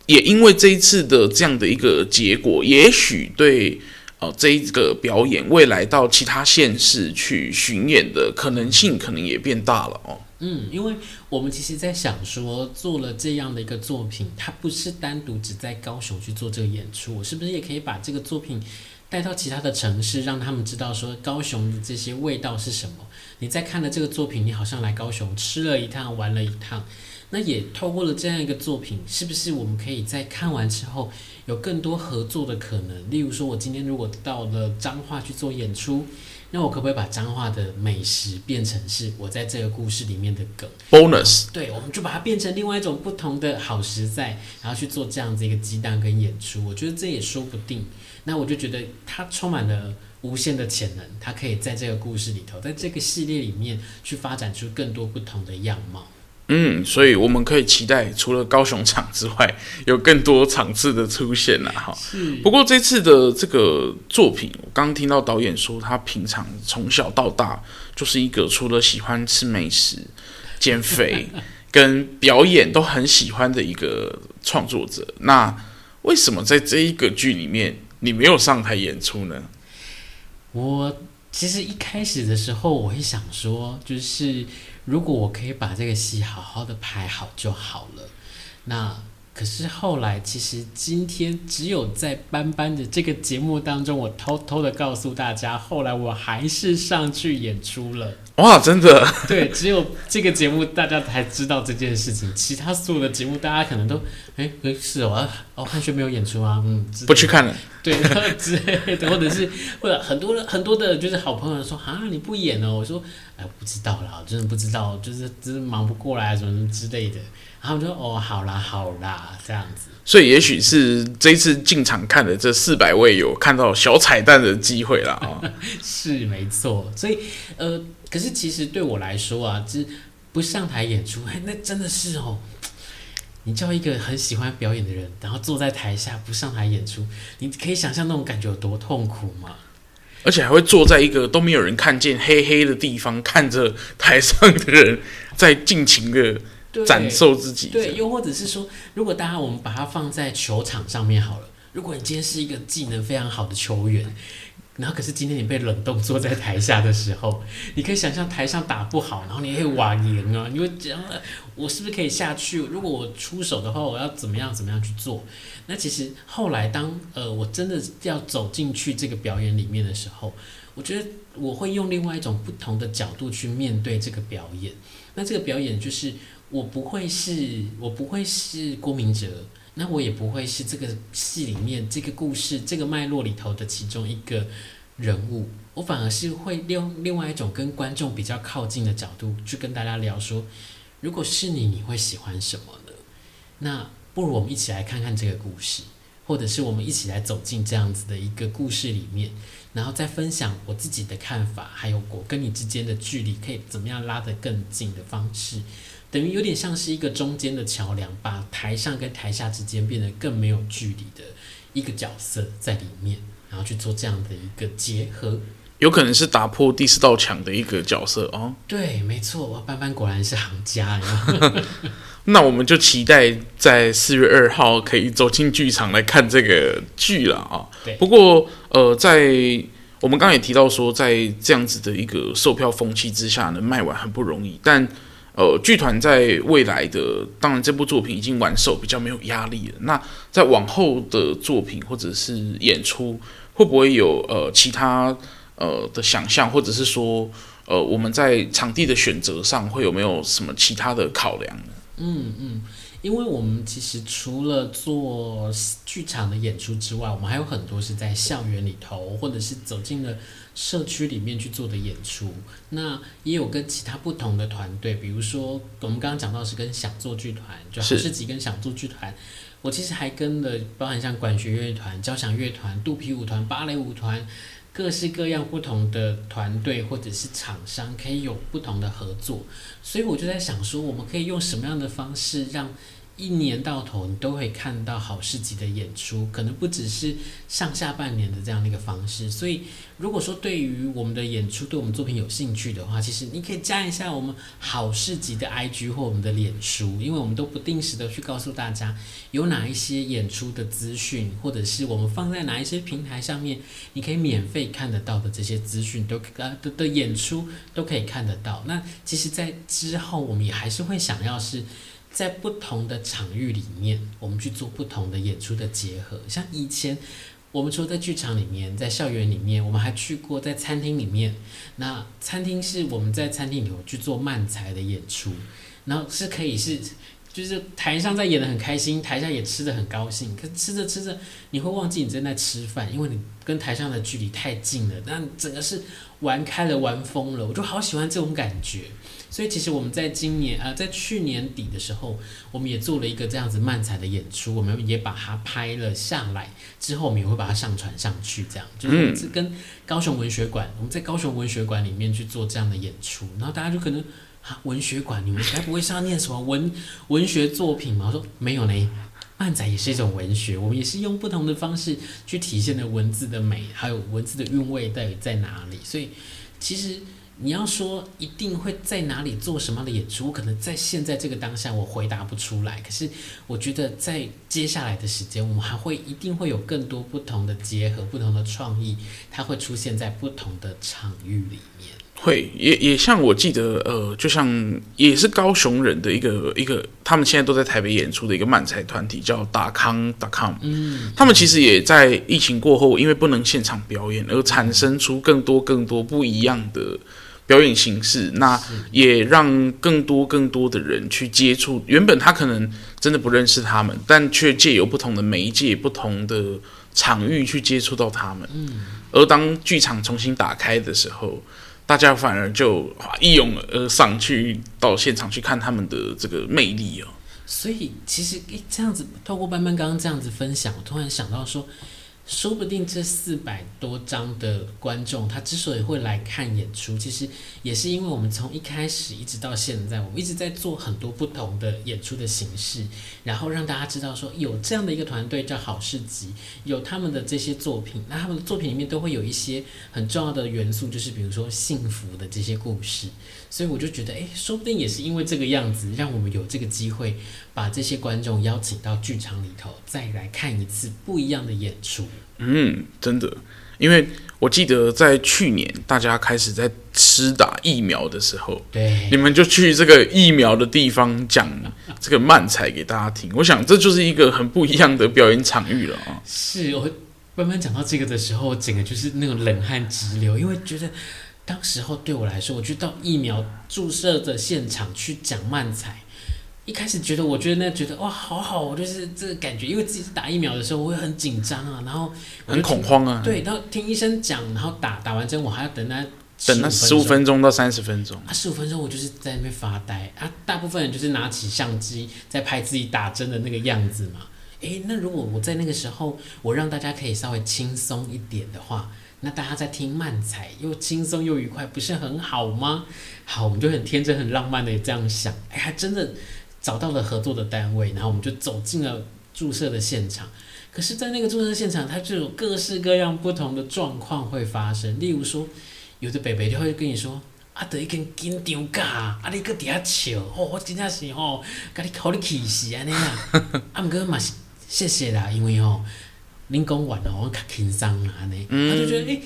也因为这一次的这样的一个结果，也许对哦这一个表演未来到其他县市去巡演的可能性，可能也变大了哦。嗯，因为我们其实在想说，做了这样的一个作品，它不是单独只在高雄去做这个演出，我是不是也可以把这个作品带到其他的城市，让他们知道说高雄的这些味道是什么？你在看了这个作品，你好像来高雄吃了一趟，玩了一趟。那也透过了这样一个作品，是不是我们可以在看完之后有更多合作的可能？例如说，我今天如果到了彰化去做演出，那我可不可以把彰化的美食变成是我在这个故事里面的梗？Bonus。对，我们就把它变成另外一种不同的好食材，然后去做这样子一个鸡蛋跟演出。我觉得这也说不定。那我就觉得它充满了无限的潜能，它可以在这个故事里头，在这个系列里面去发展出更多不同的样貌。嗯，所以我们可以期待，除了高雄场之外，有更多场次的出现了哈。是。不过这次的这个作品，我刚刚听到导演说，他平常从小到大就是一个除了喜欢吃美食、减肥跟表演都很喜欢的一个创作者。那为什么在这一个剧里面，你没有上台演出呢？我其实一开始的时候，我会想说，就是。如果我可以把这个戏好好的拍好就好了，那可是后来，其实今天只有在班班的这个节目当中，我偷偷的告诉大家，后来我还是上去演出了。哇，真的？[laughs] 对，只有这个节目大家才知道这件事情，其他所有的节目大家可能都，哎，是哦，哦，汉轩没有演出啊，嗯，不去看了。对，[laughs] 之类的，或者是或者很多人很多的，就是好朋友说啊，你不演哦，我说，哎，我不知道啦，真的不知道，就是真是忙不过来什么什么之类的。然后我就说，哦，好啦好啦，这样子。所以也许是这一次进场看的这四百位有看到小彩蛋的机会啦。啊。[laughs] 是没错，所以呃，可是其实对我来说啊，就是不上台演出，哎，[laughs] 那真的是哦。你叫一个很喜欢表演的人，然后坐在台下不上台演出，你可以想象那种感觉有多痛苦吗？而且还会坐在一个都没有人看见黑黑的地方，看着台上的人在尽情的展示自己。对，又或者是说，如果大家我们把它放在球场上面好了，如果你今天是一个技能非常好的球员。然后可是今天你被冷冻坐在台下的时候，你可以想象台上打不好，然后你会瓦赢啊，你会讲，我是不是可以下去？如果我出手的话，我要怎么样怎么样去做？那其实后来当呃我真的要走进去这个表演里面的时候，我觉得我会用另外一种不同的角度去面对这个表演。那这个表演就是我不会是，我不会是郭明哲。那我也不会是这个戏里面这个故事这个脉络里头的其中一个人物，我反而是会用另外一种跟观众比较靠近的角度去跟大家聊说，如果是你，你会喜欢什么呢？那不如我们一起来看看这个故事，或者是我们一起来走进这样子的一个故事里面，然后再分享我自己的看法，还有我跟你之间的距离可以怎么样拉得更近的方式。等于有点像是一个中间的桥梁，把台上跟台下之间变得更没有距离的一个角色在里面，然后去做这样的一个结合，有可能是打破第四道墙的一个角色哦。对，没错，我班班果然是行家。[laughs] 那我们就期待在四月二号可以走进剧场来看这个剧了啊。对。不过呃，在我们刚刚也提到说，在这样子的一个售票风气之下呢，卖完很不容易，但。呃，剧团在未来的，当然这部作品已经完售，比较没有压力了。那在往后的作品或者是演出，会不会有呃其他呃的想象，或者是说呃我们在场地的选择上会有没有什么其他的考量呢？嗯嗯。因为我们其实除了做剧场的演出之外，我们还有很多是在校园里头，或者是走进了社区里面去做的演出。那也有跟其他不同的团队，比如说我们刚刚讲到是跟想做剧团，就好市集跟想做剧团。我其实还跟了包含像管弦乐团、交响乐团、肚皮舞团、芭蕾舞团。各式各样不同的团队或者是厂商可以有不同的合作，所以我就在想说，我们可以用什么样的方式让一年到头你都会看到好市集的演出，可能不只是上下半年的这样的一个方式。所以，如果说对于我们的演出、对我们作品有兴趣的话，其实你可以加一下我们好市集的 IG 或我们的脸书，因为我们都不定时的去告诉大家有哪一些演出的资讯，或者是我们放在哪一些平台上面，你可以免费看得到的这些资讯，都呃的的演出都可以看得到。那其实，在之后我们也还是会想要是。在不同的场域里面，我们去做不同的演出的结合。像以前，我们除了在剧场里面，在校园里面，我们还去过在餐厅里面。那餐厅是我们在餐厅里头去做漫才的演出，然后是可以是，就是台上在演得很开心，台下也吃得很高兴。可是吃着吃着，你会忘记你正在吃饭，因为你跟台上的距离太近了。那整个是玩开了，玩疯了。我就好喜欢这种感觉。所以其实我们在今年呃，在去年底的时候，我们也做了一个这样子漫彩的演出，我们也把它拍了下来，之后我们也会把它上传上去，这样就是跟高雄文学馆，我们在高雄文学馆里面去做这样的演出，然后大家就可能啊，文学馆你们该不会是要念什么文 [laughs] 文学作品吗？我说没有呢，漫仔也是一种文学，我们也是用不同的方式去体现了文字的美，还有文字的韵味到底在哪里，所以其实。你要说一定会在哪里做什么样的演出，我可能在现在这个当下我回答不出来。可是我觉得在接下来的时间，我们还会一定会有更多不同的结合、不同的创意，它会出现在不同的场域里面。会也也像我记得，呃，就像也是高雄人的一个一个，他们现在都在台北演出的一个漫才团体，叫达康达康。嗯，他们其实也在疫情过后，因为不能现场表演，而产生出更多更多不一样的。表演形式，那也让更多更多的人去接触。原本他可能真的不认识他们，但却借由不同的媒介、不同的场域去接触到他们。嗯，而当剧场重新打开的时候，大家反而就一拥而上去到现场去看他们的这个魅力哦。所以，其实一，这样子透过班班刚刚这样子分享，我突然想到说。说不定这四百多张的观众，他之所以会来看演出，其实也是因为我们从一开始一直到现在，我们一直在做很多不同的演出的形式，然后让大家知道说有这样的一个团队叫好市集，有他们的这些作品，那他们的作品里面都会有一些很重要的元素，就是比如说幸福的这些故事。所以我就觉得，诶，说不定也是因为这个样子，让我们有这个机会把这些观众邀请到剧场里头，再来看一次不一样的演出。嗯，真的，因为我记得在去年大家开始在施打疫苗的时候，对，你们就去这个疫苗的地方讲这个漫才给大家听。我想这就是一个很不一样的表演场域了啊。是我慢慢讲到这个的时候，整个就是那种冷汗直流，因为觉得。当时候对我来说，我去到疫苗注射的现场去讲漫才，一开始觉得，我觉得那觉得哇，好好，我就是这个感觉，因为自己打疫苗的时候，我会很紧张啊，然后很恐慌啊，对，然后听医生讲，然后打打完针，我还要等他等那十五分钟到三十分钟。啊，十五分钟我就是在那边发呆啊，大部分人就是拿起相机在拍自己打针的那个样子嘛，诶，那如果我在那个时候，我让大家可以稍微轻松一点的话。那大家在听慢才，又轻松又愉快，不是很好吗？好，我们就很天真、很浪漫的这样想，哎，还真的找到了合作的单位，然后我们就走进了注射的现场。可是，在那个注射现场，它就有各式各样不同的状况会发生。例如说，有的伯伯就会跟你说：“啊，得一根紧张噶，啊，你搁底下笑，哦，我真正是吼，甲你考你气死安尼啦。啊，毋过嘛谢谢啦，因为吼。您讲完了，我较轻松啊，呢，他就觉得，诶、欸，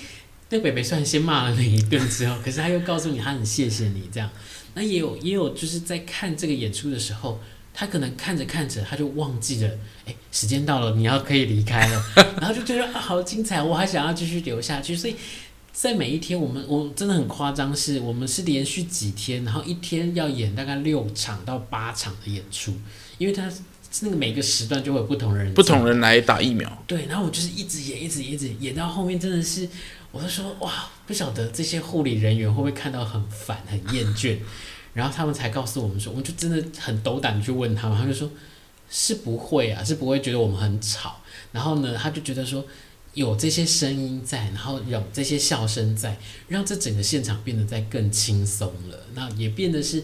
那北北虽然先骂了你一顿之后，可是他又告诉你，他很谢谢你这样。那也有也有就是在看这个演出的时候，他可能看着看着他就忘记了，哎，时间到了，你要可以离开了，[laughs] 然后就觉得啊，好精彩，我还想要继续留下去。所以在每一天，我们我真的很夸张，是我们是连续几天，然后一天要演大概六场到八场的演出，因为他那个每个时段就会有不同人，不同人来打疫苗。对，然后我就是一直演，一直演，一直演到后面，真的是。我就说哇，不晓得这些护理人员会不会看到很烦、很厌倦，[laughs] 然后他们才告诉我们说，我们就真的很斗胆去问他们，他们就说是不会啊，是不会觉得我们很吵。然后呢，他就觉得说有这些声音在，然后有这些笑声在，让这整个现场变得再更轻松了，那也变得是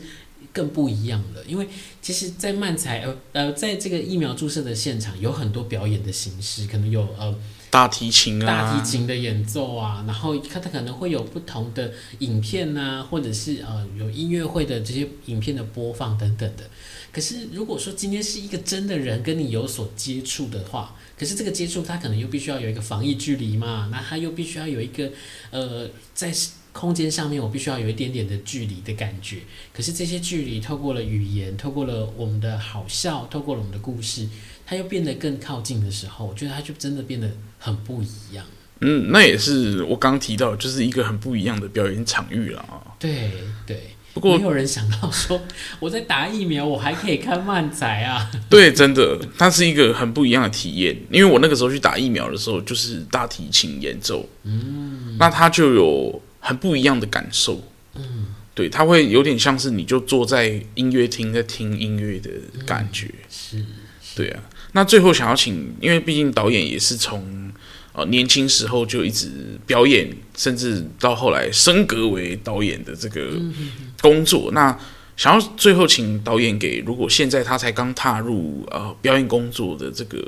更不一样了。因为其实，在漫才呃呃，在这个疫苗注射的现场，有很多表演的形式，可能有呃。大提琴啊，大提琴的演奏啊，然后它它可能会有不同的影片啊，或者是呃有音乐会的这些影片的播放等等的。可是如果说今天是一个真的人跟你有所接触的话，可是这个接触他可能又必须要有一个防疫距离嘛，那他又必须要有一个呃在空间上面我必须要有一点点的距离的感觉。可是这些距离透过了语言，透过了我们的好笑，透过了我们的故事。它又变得更靠近的时候，我觉得它就真的变得很不一样。嗯，那也是我刚刚提到，就是一个很不一样的表演场域了啊。对对，不过没有人想到说我在打疫苗，我还可以看漫才啊。[laughs] 对，真的，它是一个很不一样的体验。因为我那个时候去打疫苗的时候，就是大提琴演奏，嗯，那它就有很不一样的感受。嗯，对，它会有点像是你就坐在音乐厅在听音乐的感觉。嗯，是，对啊。那最后想要请，因为毕竟导演也是从呃年轻时候就一直表演，甚至到后来升格为导演的这个工作。那想要最后请导演给，如果现在他才刚踏入呃表演工作的这个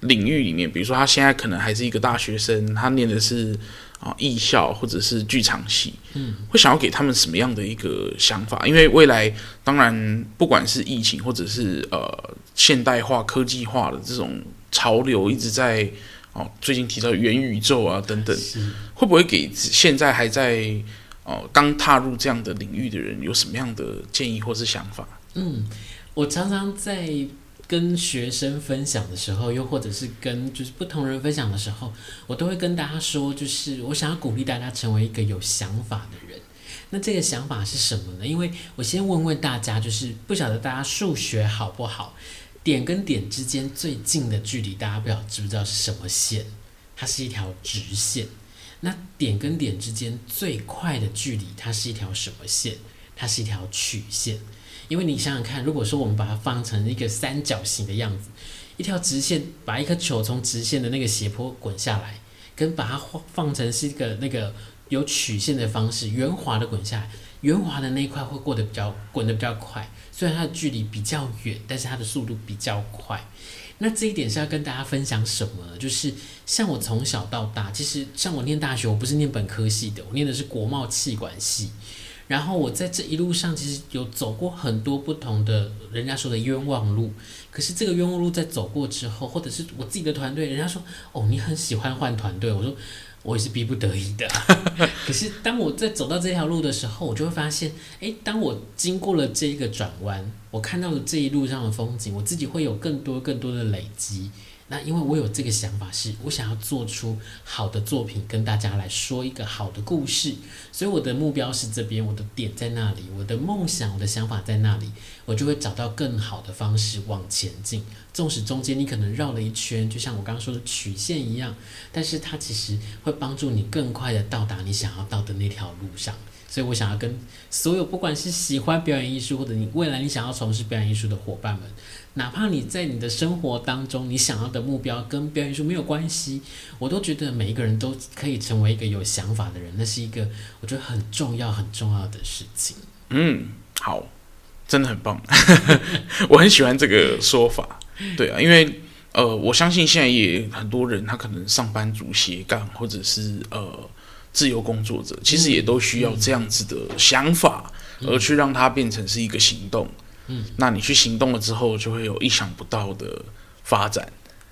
领域里面，比如说他现在可能还是一个大学生，他念的是啊艺校或者是剧场系，嗯，会想要给他们什么样的一个想法？因为未来当然不管是疫情或者是呃。现代化、科技化的这种潮流一直在哦，最近提到元宇宙啊等等，会不会给现在还在哦刚踏入这样的领域的人有什么样的建议或是想法？嗯，我常常在跟学生分享的时候，又或者是跟就是不同人分享的时候，我都会跟大家说，就是我想要鼓励大家成为一个有想法的人。那这个想法是什么呢？因为我先问问大家，就是不晓得大家数学好不好？点跟点之间最近的距离，大家不知道知不知道是什么线？它是一条直线。那点跟点之间最快的距离，它是一条什么线？它是一条曲线。因为你想想看，如果说我们把它放成一个三角形的样子，一条直线把一颗球从直线的那个斜坡滚下来，跟把它放成是一个那个有曲线的方式，圆滑的滚下来，圆滑的那一块会过得比较滚得比较快。虽然它的距离比较远，但是它的速度比较快。那这一点是要跟大家分享什么呢？就是像我从小到大，其实像我念大学，我不是念本科系的，我念的是国贸气管系。然后我在这一路上，其实有走过很多不同的人家说的冤枉路。可是这个冤枉路在走过之后，或者是我自己的团队，人家说哦，你很喜欢换团队，我说。我也是逼不得已的，[laughs] 可是当我在走到这条路的时候，我就会发现，诶，当我经过了这一个转弯，我看到了这一路上的风景，我自己会有更多更多的累积。那因为我有这个想法是，我想要做出好的作品，跟大家来说一个好的故事，所以我的目标是这边，我的点在那里，我的梦想、我的想法在那里，我就会找到更好的方式往前进。纵使中间你可能绕了一圈，就像我刚刚说的曲线一样，但是它其实会帮助你更快的到达你想要到的那条路上。所以我想要跟所有不管是喜欢表演艺术，或者你未来你想要从事表演艺术的伙伴们。哪怕你在你的生活当中，你想要的目标跟表演艺术没有关系，我都觉得每一个人都可以成为一个有想法的人，那是一个我觉得很重要很重要的事情。嗯，好，真的很棒，[laughs] 我很喜欢这个说法。对啊，因为呃，我相信现在也很多人，他可能上班族斜杠，或者是呃自由工作者，其实也都需要这样子的想法，嗯、而去让它变成是一个行动。嗯，那你去行动了之后，就会有意想不到的发展。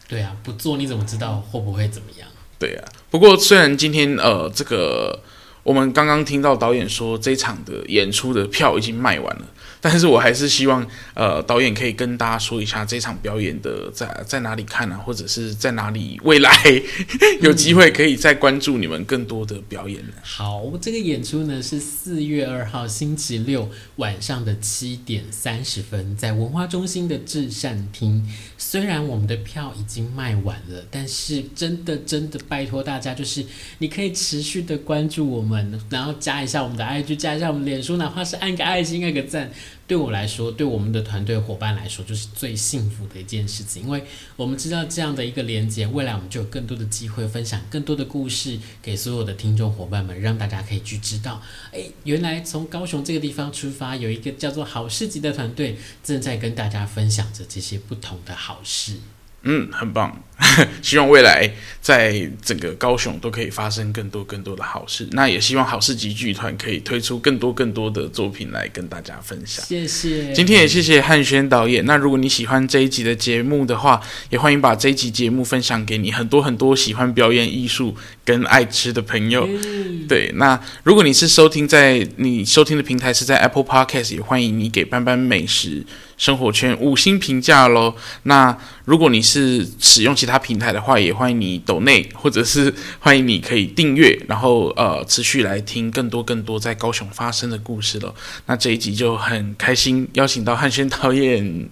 对啊，不做你怎么知道会不会怎么样？对啊。不过虽然今天呃，这个我们刚刚听到导演说这场的演出的票已经卖完了。但是我还是希望，呃，导演可以跟大家说一下这场表演的在在哪里看啊，或者是在哪里未来 [laughs] 有机会可以再关注你们更多的表演呢？好，这个演出呢是四月二号星期六晚上的七点三十分，在文化中心的至善厅。虽然我们的票已经卖完了，但是真的真的拜托大家，就是你可以持续的关注我们，然后加一下我们的 IG，加一下我们脸书，哪怕是按个爱心，按个赞。对我来说，对我们的团队伙伴来说，就是最幸福的一件事情，因为我们知道这样的一个连接，未来我们就有更多的机会分享更多的故事给所有的听众伙伴们，让大家可以去知道，哎，原来从高雄这个地方出发，有一个叫做好市集的团队正在跟大家分享着这些不同的好事。嗯，很棒。[laughs] 希望未来在整个高雄都可以发生更多更多的好事。那也希望好事集剧团可以推出更多更多的作品来跟大家分享。谢谢。今天也谢谢汉轩导演。那如果你喜欢这一集的节目的话，也欢迎把这一集节目分享给你很多很多喜欢表演艺术跟爱吃的朋友。嗯、对，那如果你是收听在你收听的平台是在 Apple Podcast，也欢迎你给斑斑美食生活圈五星评价喽。那如果你是使用其他平台的话，也欢迎你抖内，或者是欢迎你可以订阅，然后呃持续来听更多更多在高雄发生的故事了。那这一集就很开心邀请到汉轩导演，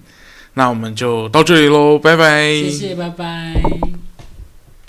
那我们就到这里喽，拜拜。谢谢，拜拜。